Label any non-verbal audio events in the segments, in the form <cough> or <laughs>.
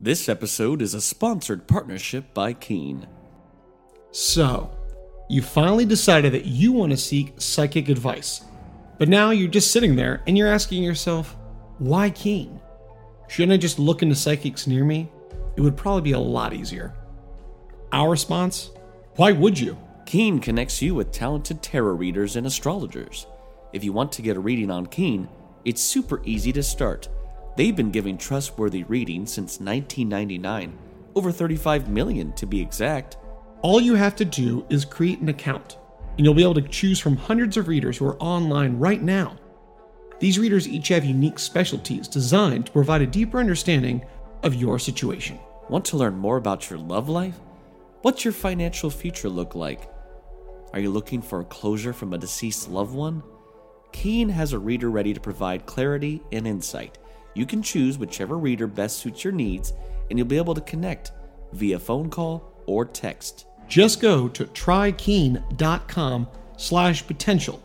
This episode is a sponsored partnership by Keen. So, you finally decided that you want to seek psychic advice. But now you're just sitting there and you're asking yourself, why Keen? Shouldn't I just look into psychics near me? It would probably be a lot easier. Our response? Why would you? Keen connects you with talented tarot readers and astrologers. If you want to get a reading on Keen, it's super easy to start. They've been giving trustworthy readings since 1999, over 35 million to be exact. All you have to do is create an account, and you'll be able to choose from hundreds of readers who are online right now. These readers each have unique specialties designed to provide a deeper understanding of your situation. Want to learn more about your love life? What's your financial future look like? Are you looking for a closure from a deceased loved one? Keen has a reader ready to provide clarity and insight. You can choose whichever reader best suits your needs, and you'll be able to connect via phone call or text. Just go to trykeen.com slash potential.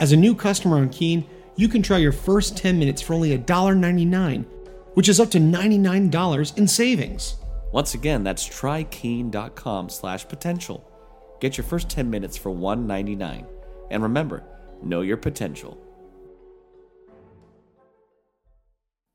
As a new customer on Keen, you can try your first 10 minutes for only $1.99, which is up to $99 in savings. Once again, that's trykeen.com slash potential. Get your first 10 minutes for $1.99. And remember, know your potential.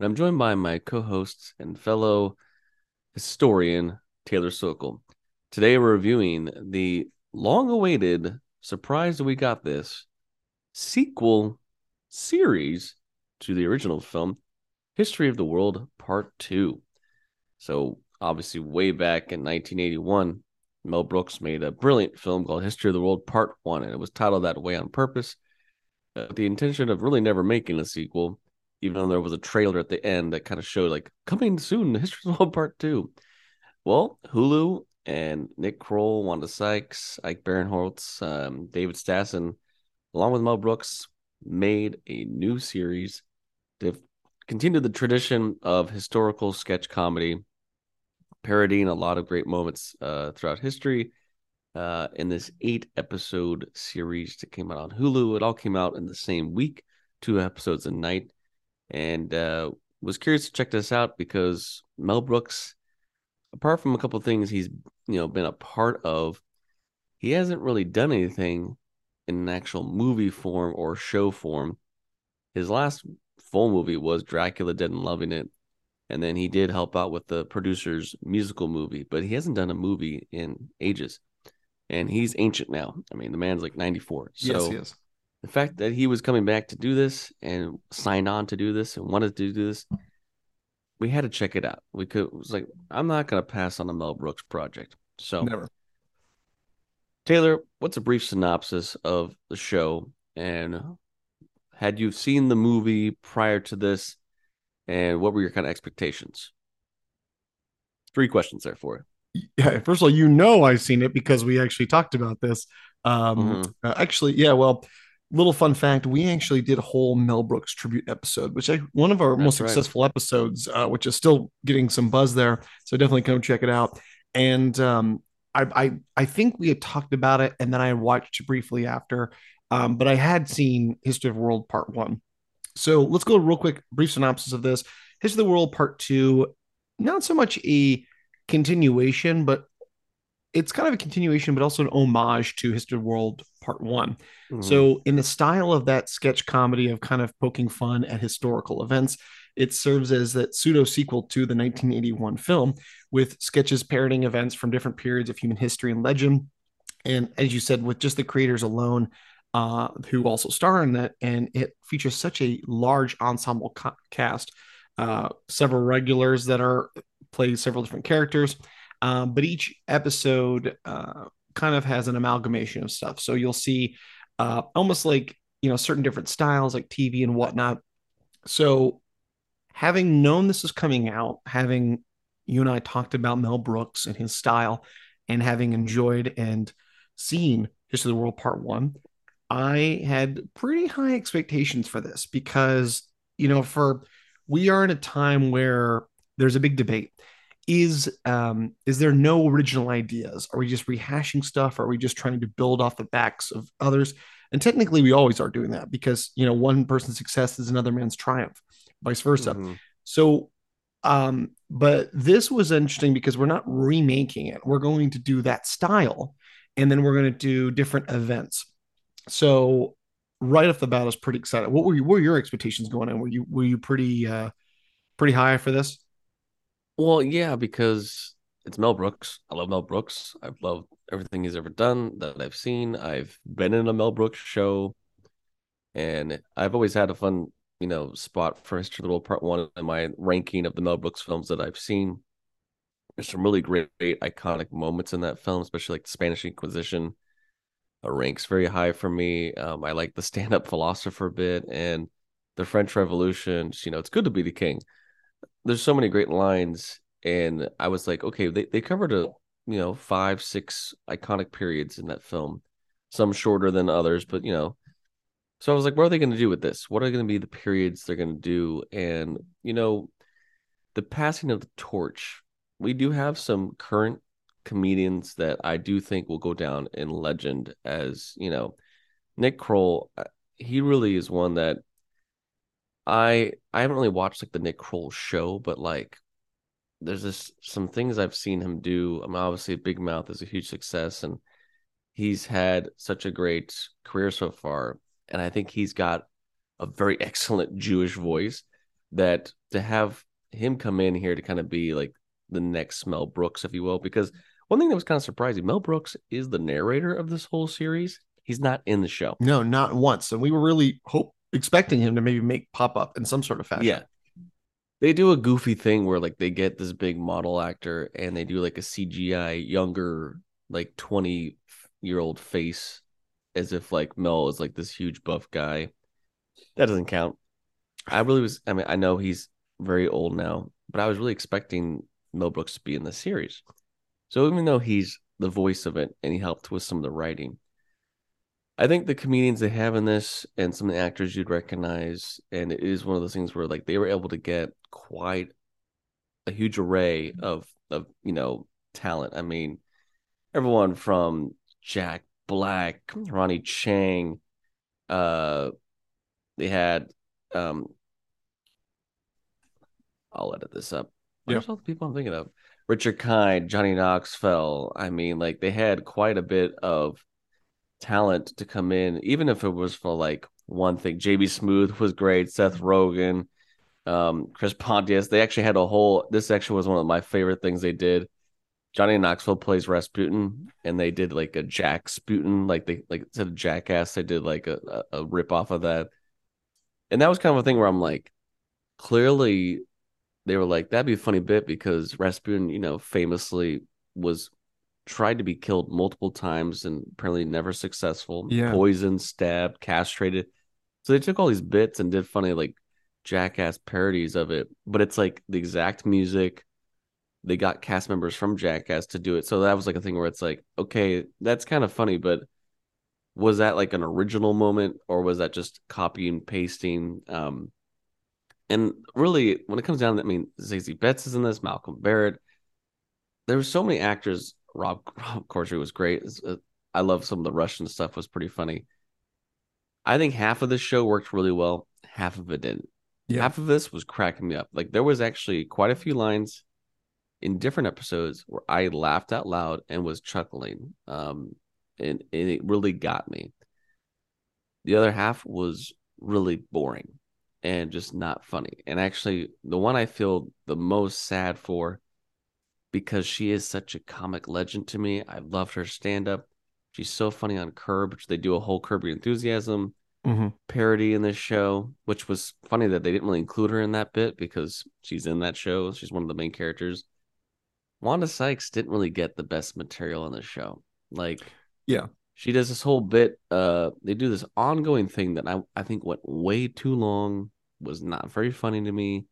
and I'm joined by my co host and fellow historian, Taylor Sokol. Today we're reviewing the long awaited, surprised we got this, sequel series to the original film, History of the World Part 2. So, obviously, way back in 1981, Mel Brooks made a brilliant film called History of the World Part 1, and it was titled that way on purpose, uh, with the intention of really never making a sequel, even though there was a trailer at the end that kind of showed, like, coming soon, <laughs> History of World Part 2. Well, Hulu and Nick Kroll, Wanda Sykes, Ike Barinholtz, um, David Stassen, along with Mel Brooks, made a new series to continue the tradition of historical sketch comedy parodying a lot of great moments uh, throughout history. Uh, in this eight episode series that came out on Hulu, it all came out in the same week, two episodes a night, and uh, was curious to check this out because Mel Brooks, apart from a couple of things he's you know been a part of, he hasn't really done anything in an actual movie form or show form. His last full movie was Dracula Dead and Loving It, and then he did help out with the producer's musical movie, but he hasn't done a movie in ages. And he's ancient now. I mean, the man's like 94. So yes, he is. The fact that he was coming back to do this and signed on to do this and wanted to do this, we had to check it out. We could it was like, I'm not gonna pass on the Mel Brooks project. So Never. Taylor, what's a brief synopsis of the show? And had you seen the movie prior to this? And what were your kind of expectations? Three questions there for you. Yeah, first of all, you know I've seen it because we actually talked about this. Um, Mhm. uh, actually, yeah. Well, little fun fact: we actually did a whole Mel Brooks tribute episode, which I one of our That's most right. successful episodes, uh, which is still getting some buzz there. So definitely come check it out. And um, I, I I think we had talked about it, and then I watched briefly after. Um, but I had seen History of the World Part One. So let's go real quick, brief synopsis of this. History of the World Part Two, not so much a continuation, but it's kind of a continuation, but also an homage to History of the World Part One. Mhm. So, in the style of that sketch comedy of kind of poking fun at historical events, it serves as that pseudo sequel to the 1981 film with sketches parroting events from different periods of human history and legend. And as you said, with just the creators alone, uh, who also star in that, and it features such a large ensemble ca- cast, uh, several regulars that are play several different characters, um, but each episode uh, kind of has an amalgamation of stuff. So you'll see uh, almost like you know certain different styles like TV and whatnot. So having known this is coming out, having you and I talked about Mel Brooks and his style and having enjoyed and seen History of the World Part One, I had pretty high expectations for this because, you know, for we are in a time where there's a big debate. Is um, is there no original ideas? Are we just rehashing stuff? Are we just trying to build off the backs of others? And technically, we always are doing that because you know one person's success is another man's triumph, vice versa. Mm-hmm. So, um, but this was interesting because we're not remaking it. We're going to do that style, and then we're going to do different events. So, right off the bat, I was pretty excited. What were you, what were your expectations going in? Were you were you pretty uh, pretty high for this? Well, yeah, because it's Mel Brooks. I love Mel Brooks. I've loved everything he's ever done that I've seen. I've been in a Mel Brooks show, and I've always had a fun, you know, spot for History of the World Part One in my ranking of the Mel Brooks films that I've seen. There's some really great, great iconic moments in that film, especially like the Spanish Inquisition. Uh, ranks very high for me. Um, I like the stand-up philosopher bit and the French Revolution. You know, it's good to be the king. There's so many great lines and I was like, okay, they, they covered a you know five six iconic periods in that film, some shorter than others, but you know. So I was like, what are they going to do with this? What are going to be the periods they're going to do? And you know, the passing of the torch. We do have some current comedians that I do think will go down in legend as you know, Nick Kroll. Uh, he really is one that I I haven't really watched like the Nick Kroll show, but like there's just some things I've seen him do. I mean, obviously, Big Mouth is a huge success, and he's had such a great career so far. And I think he's got a very <laughs> excellent Jewish voice. That to have him come in here to kind of be like the next Mel Brooks, if you will, because one thing that was kind of surprising, Mel Brooks is the narrator of this whole series. He's not in the show. No, not once. And we were really hope expecting him to maybe make pop up in some sort of fashion. Yeah they do a goofy thing where like they get this big model actor and they do like a CGI younger like 20 year old face as if like Mel is like this huge buff guy. That doesn't count. I really was I mean I know he's very old now, but I was really expecting Mel Brooks to be in the series. So even though he's the voice of it and he helped with some of the writing, I think the comedians they have in this and some of the actors you'd recognize, and it is one of those things where like they were able to get quite a huge array of of you know talent. I mean, everyone from Jack Black, Ronny Chieng, uh, they had um, I'll edit this up. Where's all the people I'm thinking of? Richard Kind, Johnny Knoxville. I mean, like they had quite a bit of talent to come in, even if it was for like one thing. JB Smoove was great, Seth Rogen, um, Chris Pontius. They actually had a whole. This actually was one of my favorite things they did. Johnny Knoxville plays Rasputin, and they did like a Jack Sputin, like they like instead of Jackass, they did like a, a, a rip off of that. And that was kind of a thing where I'm like, clearly, they were like that'd be a funny bit because Rasputin, you know, famously was tried to be killed multiple times and apparently never successful. Yeah. Poisoned, stabbed, castrated. So they took all these bits and did funny like jackass parodies of it, but it's like the exact music. They got cast members from Jackass to do it. So that was like a thing where it's like, okay, that's kind of funny, but was that like an original moment or was that just copying pasting? Um and really when it comes down to I mean Zazie Beetz is in this, Malcolm Barrett. There were so many actors Rob Rob Corddry was great. Uh, I love some of the Russian stuff was pretty funny. I think half of this show worked really well, half of it didn't. Yeah. Half of this was cracking me up. Like there was actually quite a few lines in different episodes where I laughed out loud and was chuckling. Um, and, and it really got me. The other half was really boring and just not funny. And actually, the one I feel the most sad for because she is such a comic legend to me. I loved her stand up. She's so funny on Curb, which they do a whole Curb Your Enthusiasm mm-hmm. parody in this show, which was funny that they didn't really include her in that bit because she's in that show. She's one of the main characters. Wanda Sykes didn't really get the best material on the show. Like, yeah, she does this whole bit. Uh, they do this ongoing thing that I I think went way too long. Was not very funny to me.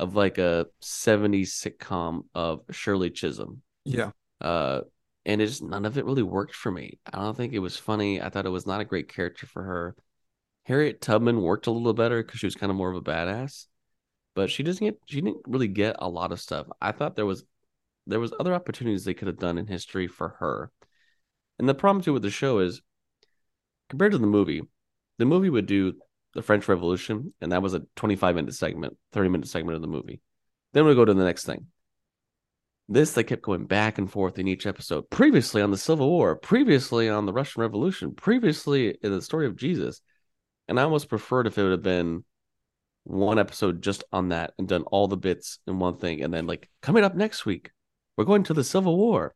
Of like a 70s sitcom of Shirley Chisholm. Yeah. Uh, and it just none of it really worked for me. I don't think it was funny. I thought it was not a great character for her. Harriet Tubman worked a little better because she was kind of more of a badass, but she doesn't get she didn't really get a lot of stuff. I thought there was there was other opportunities they could have done in history for her. And the problem too with the show is compared to the movie, the movie would do the French Revolution, and that was a 25 minute segment, 30 minute segment of the movie. Then we go to the next thing. This they kept going back and forth in each episode. Previously on the Civil War, previously on the Russian Revolution, previously in the story of Jesus. And I almost preferred if it would have been one episode just on that and done all the bits in one thing. And then, like, coming up next week, we're going to the Civil War.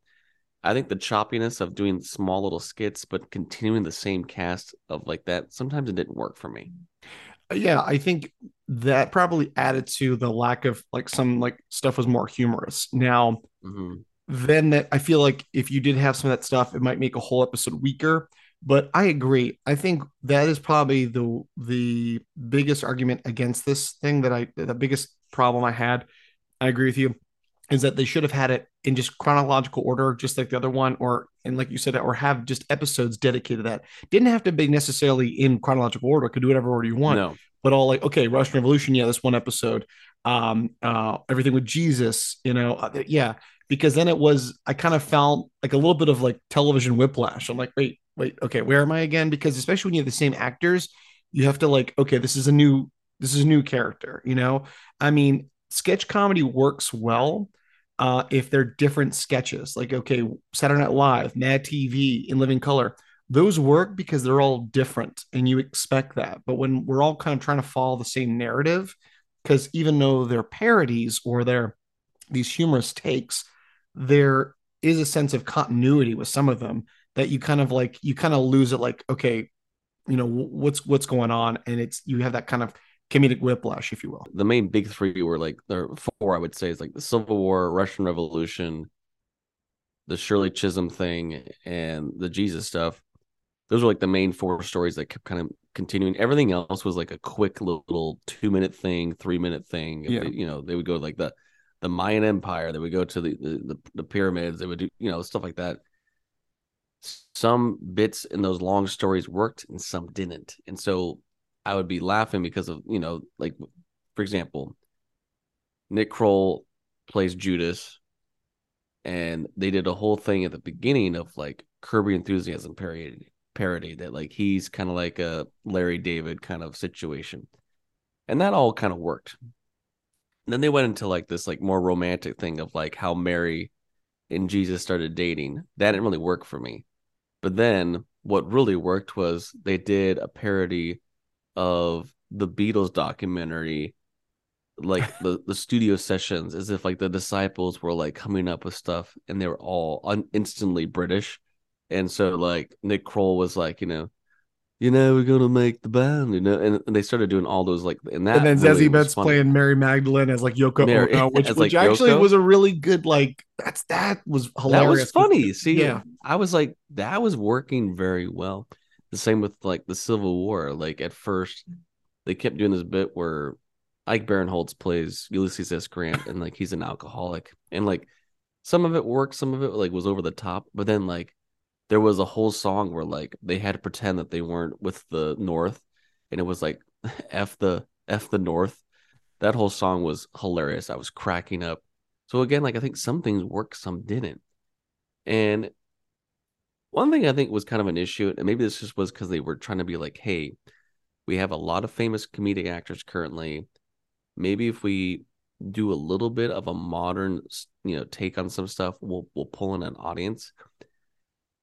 I think the choppiness of doing small little skits, but continuing the same cast of like that, sometimes it didn't work for me. Yeah, I think that probably added to the lack of like some like stuff was more humorous. Now, mm-hmm. then that I feel like if you did have some of that stuff, it might make a whole episode weaker. But I agree. I think that is probably the the biggest argument against this thing that I the biggest problem I had. I agree with you is that they should have had it in just chronological order, just like the other one, or and like you said, or have just episodes dedicated to that. Didn't have to be necessarily in chronological order. Could do whatever order you want. No. But all like, okay, Russian Revolution, yeah, this one episode. Um, uh, everything with Jesus, you know, uh, yeah, because then it was I kind of felt like a little bit of like television whiplash. I'm like, wait, wait, okay, where am I again? Because especially when you have the same actors, you have to like, okay, this is a new, this is a new character, you know. I mean, sketch comedy works well uh, if they're different sketches. Like, okay, Saturday Night Live, Mad TV, In Living Color, those work because they're all different and you expect that. But when we're all kind of trying to follow the same narrative, because even though they're parodies or they're these humorous takes, there is a sense of continuity with some of them that you kind of like you kind of lose it like okay you know what's what's going on and it's you have that kind of comedic whiplash, if you will. The main big three were like there four, I would say, is like the Civil War, Russian Revolution, the Shirley Chisholm thing, and the Jesus stuff. Those were like the main four stories that kept kind of continuing. Everything else was like a quick little two minute thing, three minute thing. Yeah. They, you know, they would go like the the Mayan Empire. They would go to the, the the pyramids. They would do you know stuff like that. Some bits in those long stories worked, and some didn't. And so I would be laughing because of you know like for example, Nick Kroll plays Judas, and they did a whole thing at the beginning of like Curb Your Enthusiasm parody parody that like he's kind of like a Larry David kind of situation, and that all kind of worked. And then they went into like this like more romantic thing of like how Mary and Jesus started dating. That didn't really work for me. But then what really worked was they did a parody of the Beatles documentary, like the the studio sessions, as if like the disciples were like coming up with stuff, and they were all un- instantly British, and so like Nick Kroll was like, you know, you know, we're gonna make the band, you know, and, and they started doing all those like, and that. And then really Zazie Beetz playing Mary Magdalene as like Yoko Mary, Ono, which, which actually Yoko. was a really good like. That's that was hilarious. That was funny. See, yeah, I was like, that was working very well. The same with like the Civil War. Like at first, they kept doing this bit where Ike Barinholtz plays Ulysses S. Grant, and like he's an alcoholic, and like some of it worked, some of it like was over the top, but then like there was a whole song where like they had to pretend that they weren't with the North, and it was like <laughs> f the f the North. That whole song was hilarious. I was cracking up. So again, like I think some things worked, some didn't, and one thing I think was kind of an issue, and maybe this just was because they were trying to be like, hey, we have a lot of famous comedic actors currently. Maybe if we do a little bit of a modern, you know, take on some stuff, we'll we'll pull in an audience.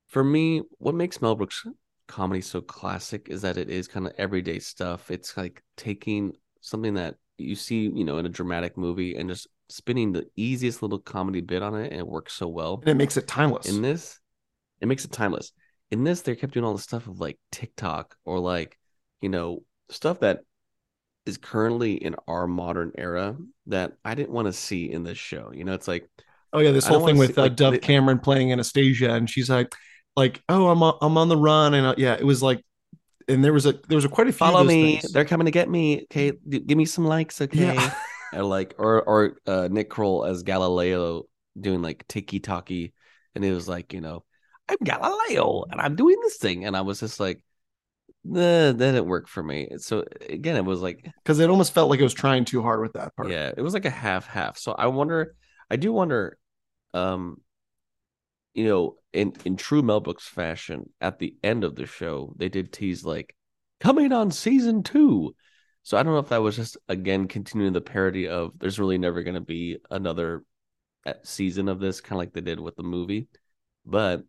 For me, what makes Mel Brooks comedy so classic is that it is kind of everyday stuff. It's like taking something that you see, you know, in a dramatic movie and just spinning the easiest little comedy bit on it, and it works so well. And it makes it timeless. In this, it makes it timeless. In this, they kept doing all the stuff of like TikTok or like, you know, stuff that is currently in our modern era that I didn't want to see in this show. You know, it's like, oh yeah, this whole thing with see, uh, like, Dove they, Cameron playing Anastasia, and she's like, like, oh, I'm on, I'm on the run, and uh, yeah, it was like, and there was a there was a quite a few. Follow me, things. they're coming to get me. Okay, give me some likes. Okay. Yeah. <laughs> or like or or uh, Nick Kroll as Galileo doing like tiki talkie, and it was like you know I'm Galileo and I'm doing this thing, and I was just like, nah, that didn't work for me. So again, it was like because it almost felt like it was trying too hard with that part. yeah, it was like a half half. So I wonder, I do wonder, um, you know, in in true Mel Brooks fashion, at the end of the show, they did tease like coming on season two. So I don't know if that was just again continuing the parody of there's really never going to be another uh, season of this, kind of like they did with the movie. But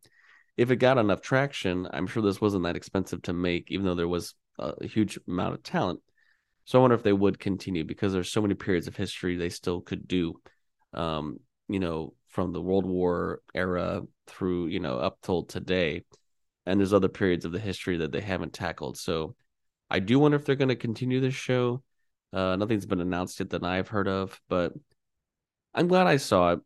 if it got enough traction, I'm sure this wasn't that expensive to make, even though there was a huge amount of talent. So I wonder if they would continue because there's so many periods of history they still could do. Um, you know, from the World War era through, you know, up till today. And there's other periods of the history that they haven't tackled. So I do wonder if they're going to continue this show. Uh, nothing's been announced yet that I've heard of, but I'm glad I saw it.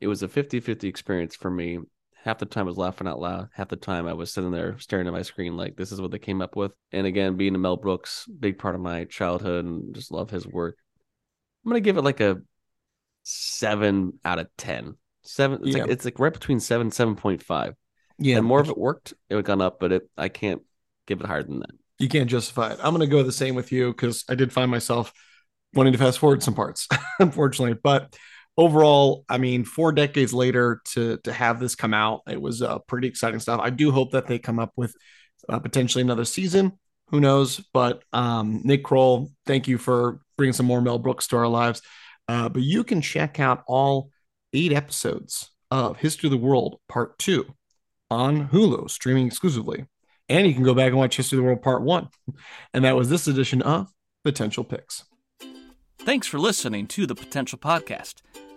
It was a 50 50 experience for me. Half the time I was laughing out loud. Half the time I was sitting there staring at my screen like this is what they came up with. And again, being a Mel Brooks, big part of my childhood and just love his work. I'm gonna give it like a seven out of ten. Seven. It's Yeah. like it's like right between seven and seven point five. Yeah, and more of it worked. It would gone up, but it I can't give it higher than that. you can't justify it. I'm going to go the same with you because I did find myself wanting to fast forward some parts, <laughs> unfortunately. But overall, I mean, four decades later to to have this come out, it was uh, pretty exciting stuff. I do hope that they come up with uh, potentially another season. Who knows? But um, Nick Kroll, thank you for bringing some more Mel Brooks to our lives. Uh, but you can check out all eight episodes of History of the World Part Two on Hulu, streaming exclusively. And you can go back and watch History of the World Part One. And that was this edition of Potential Picks. Thanks for listening to the Potential Podcast.